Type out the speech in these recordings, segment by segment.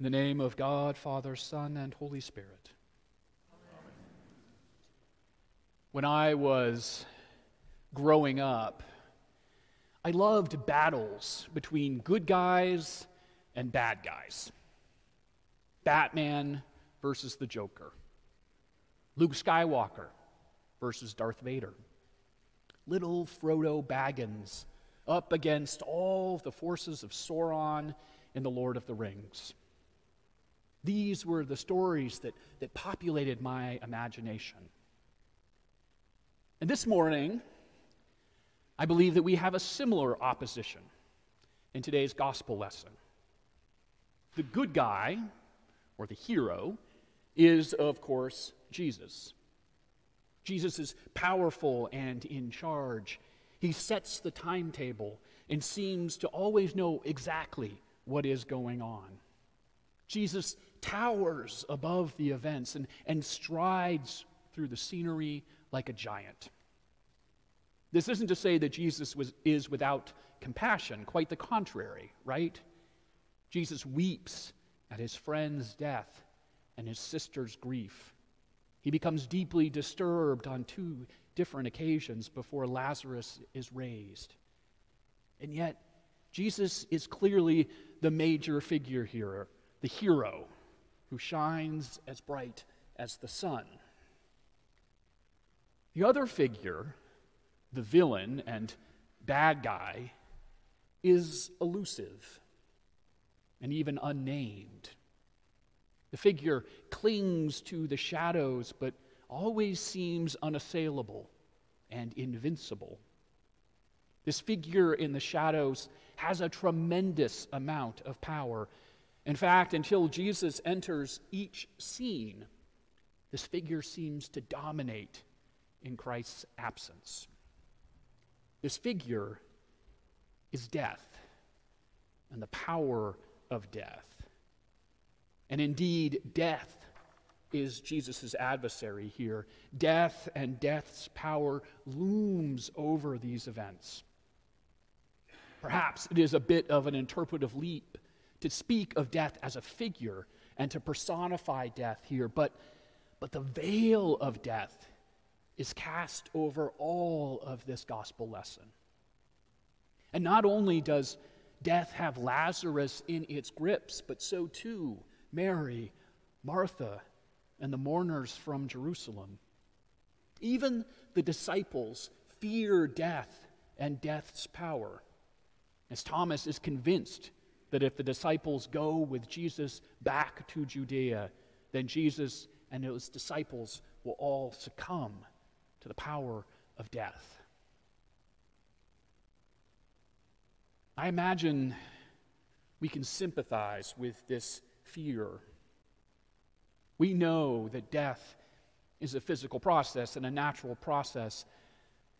In the name of God, Father, Son, and Holy Spirit. Amen. When I was growing up, I loved battles between good guys and bad guys. Batman versus the Joker. Luke Skywalker versus Darth Vader. Little Frodo Baggins up against all the forces of Sauron in The Lord of the Rings. These were the stories that, that populated my imagination. And this morning, I believe that we have a similar opposition in today's gospel lesson. The good guy, or the hero, is, of course, Jesus. Jesus is powerful and in charge. He sets the timetable and seems to always know exactly what is going on. Jesus towers above the events and, and strides through the scenery like a giant. This isn't to say that Jesus was, is without compassion, quite the contrary, right? Jesus weeps at his friend's death and his sister's grief. He becomes deeply disturbed on two different occasions before Lazarus is raised. And yet, Jesus is clearly the major figure here, the hero who shines as bright as the sun. The other figure, the villain and bad guy, is elusive and even unnamed. The figure clings to the shadows, but always seems unassailable and invincible. This figure in the shadows has a tremendous amount of power. In fact, until Jesus enters each scene, this figure seems to dominate in Christ's absence. This figure is death and the power of death. And indeed, death is Jesus' adversary here. Death and death's power looms over these events. Perhaps it is a bit of an interpretive leap to speak of death as a figure and to personify death here, but, but the veil of death is cast over all of this gospel lesson. And not only does death have Lazarus in its grips, but so too Mary, Martha, and the mourners from Jerusalem. Even the disciples fear death and death's power, as Thomas is convinced that if the disciples go with Jesus back to Judea, then Jesus and his disciples will all succumb to the power of death. I imagine we can sympathize with this fear. We know that death is a physical process and a natural process.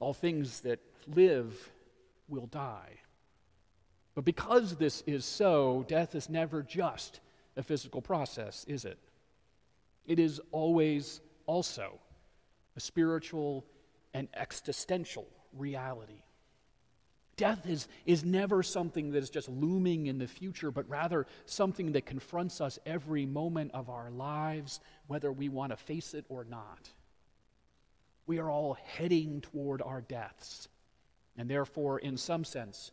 All things that live will die. But because this is so, death is never just a physical process, is it? It is always also a spiritual and existential reality. Death is, is never something that is just looming in the future, but rather something that confronts us every moment of our lives, whether we want to face it or not. We are all heading toward our deaths, and therefore, in some sense,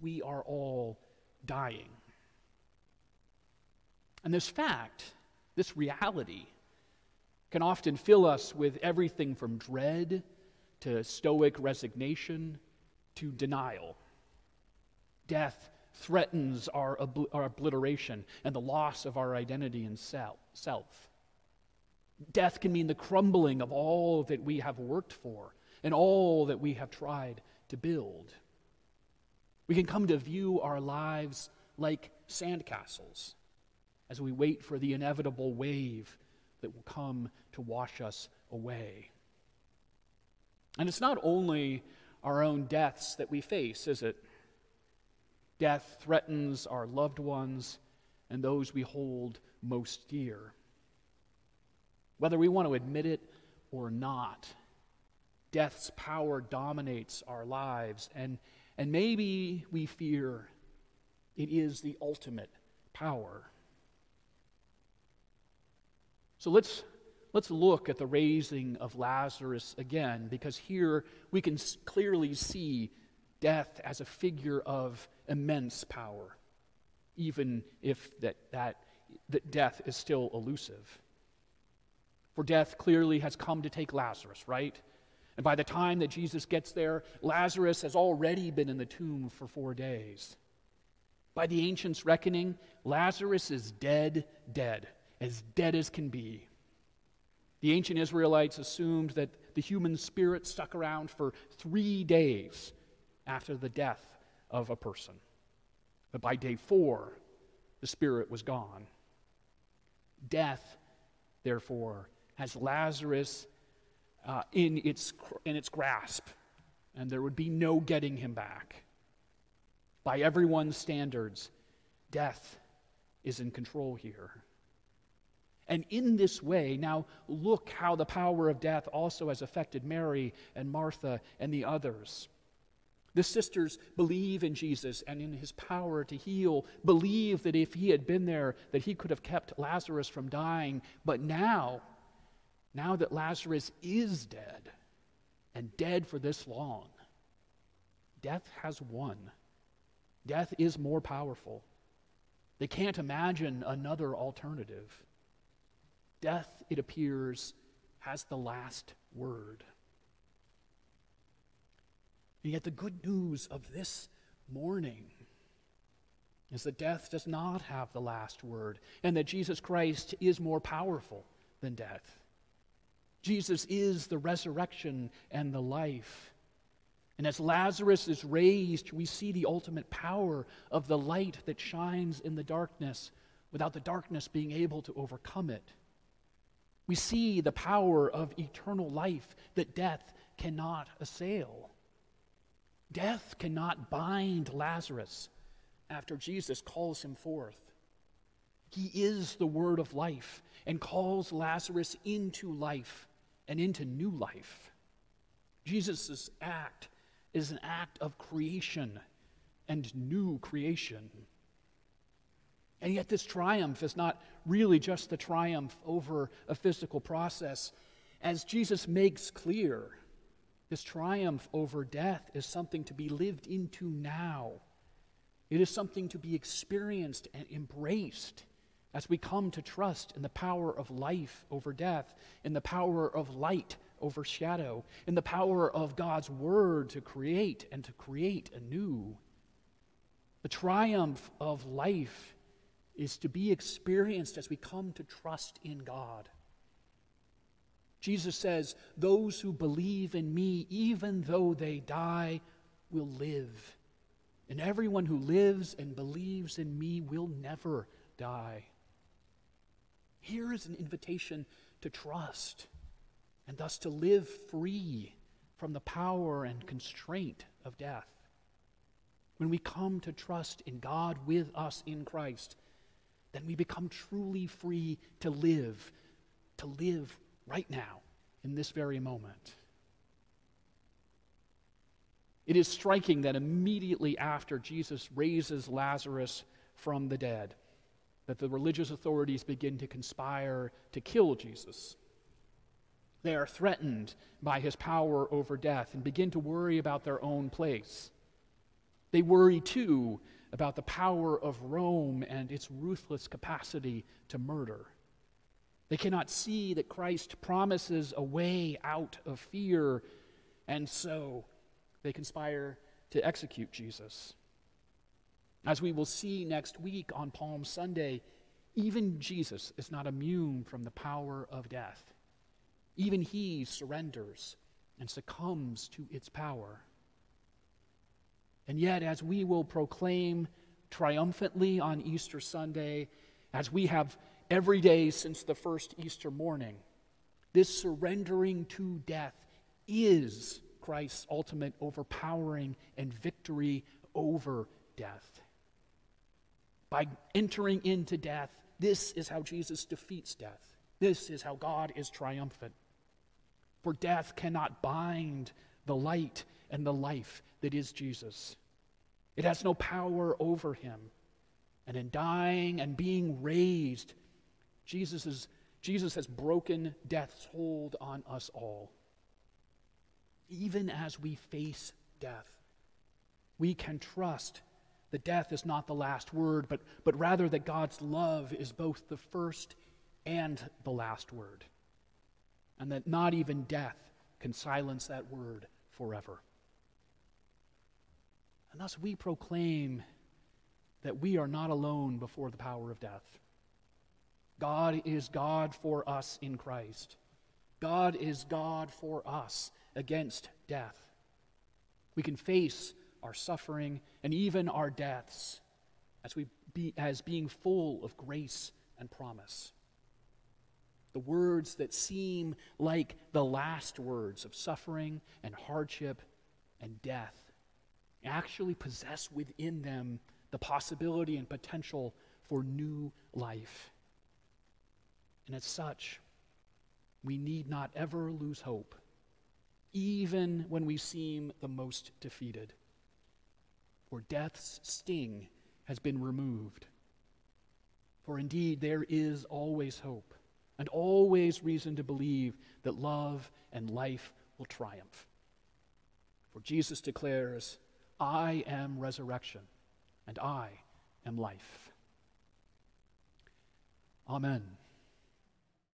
we are all dying. And this fact, this reality, can often fill us with everything from dread to stoic resignation to denial. Death threatens our, obl- our obliteration and the loss of our identity and self. Death can mean the crumbling of all that we have worked for and all that we have tried to build. We can come to view our lives like sandcastles as we wait for the inevitable wave that will come to wash us away. And it's not only our own deaths that we face, is it? Death threatens our loved ones and those we hold most dear. Whether we want to admit it or not, death's power dominates our lives, and, and maybe we fear it is the ultimate power. So let's, let's look at the raising of Lazarus again, because here we can clearly see death as a figure of immense power, even if that, that, that death is still elusive. For death clearly has come to take Lazarus, right? And by the time that Jesus gets there, Lazarus has already been in the tomb for four days. By the ancients' reckoning, Lazarus is dead, dead, as dead as can be. The ancient Israelites assumed that the human spirit stuck around for three days after the death of a person. But by day four, the spirit was gone. Death, therefore, has Lazarus uh, in, its, in its grasp, and there would be no getting him back. By everyone's standards, death is in control here. And in this way, now look how the power of death also has affected Mary and Martha and the others. The sisters believe in Jesus and in his power to heal, believe that if he had been there, that he could have kept Lazarus from dying. But now, now that Lazarus is dead, and dead for this long, death has won. Death is more powerful. They can't imagine another alternative. Death, it appears, has the last word. And yet, the good news of this morning is that death does not have the last word, and that Jesus Christ is more powerful than death. Jesus is the resurrection and the life. And as Lazarus is raised, we see the ultimate power of the light that shines in the darkness without the darkness being able to overcome it. We see the power of eternal life that death cannot assail. Death cannot bind Lazarus after Jesus calls him forth. He is the word of life and calls Lazarus into life and into new life. Jesus' act is an act of creation and new creation. And yet, this triumph is not really just the triumph over a physical process. As Jesus makes clear, this triumph over death is something to be lived into now. It is something to be experienced and embraced as we come to trust in the power of life over death, in the power of light over shadow, in the power of God's word to create and to create anew. The triumph of life is to be experienced as we come to trust in God. Jesus says, Those who believe in me, even though they die, will live. And everyone who lives and believes in me will never die. Here is an invitation to trust and thus to live free from the power and constraint of death. When we come to trust in God with us in Christ, then we become truly free to live, to live right now, in this very moment. It is striking that immediately after Jesus raises Lazarus from the dead, that the religious authorities begin to conspire to kill Jesus. They are threatened by his power over death and begin to worry about their own place. They worry too about the power of Rome and its ruthless capacity to murder. They cannot see that Christ promises a way out of fear, and so they conspire to execute Jesus. As we will see next week on Palm Sunday, even Jesus is not immune from the power of death. Even he surrenders and succumbs to its power. And yet, as we will proclaim triumphantly on Easter Sunday, as we have every day since the first Easter morning, this surrendering to death is Christ's ultimate overpowering and victory over death. By entering into death, this is how Jesus defeats death. This is how God is triumphant. For death cannot bind the light and the life that is Jesus. It has no power over him. And in dying and being raised, Jesus, is, Jesus has broken death's hold on us all. Even as we face death, we can trust death is not the last word, but, but rather that God's love is both the first and the last word, and that not even death can silence that word forever. And thus we proclaim that we are not alone before the power of death. God is God for us in Christ. God is God for us against death. We can face our suffering and even our deaths as, we be, as being full of grace and promise. The words that seem like the last words of suffering and hardship and death actually possess within them the possibility and potential for new life. And as such, we need not ever lose hope, even when we seem the most defeated. For death's sting has been removed. For indeed, there is always hope and always reason to believe that love and life will triumph. For Jesus declares, I am resurrection and I am life. Amen.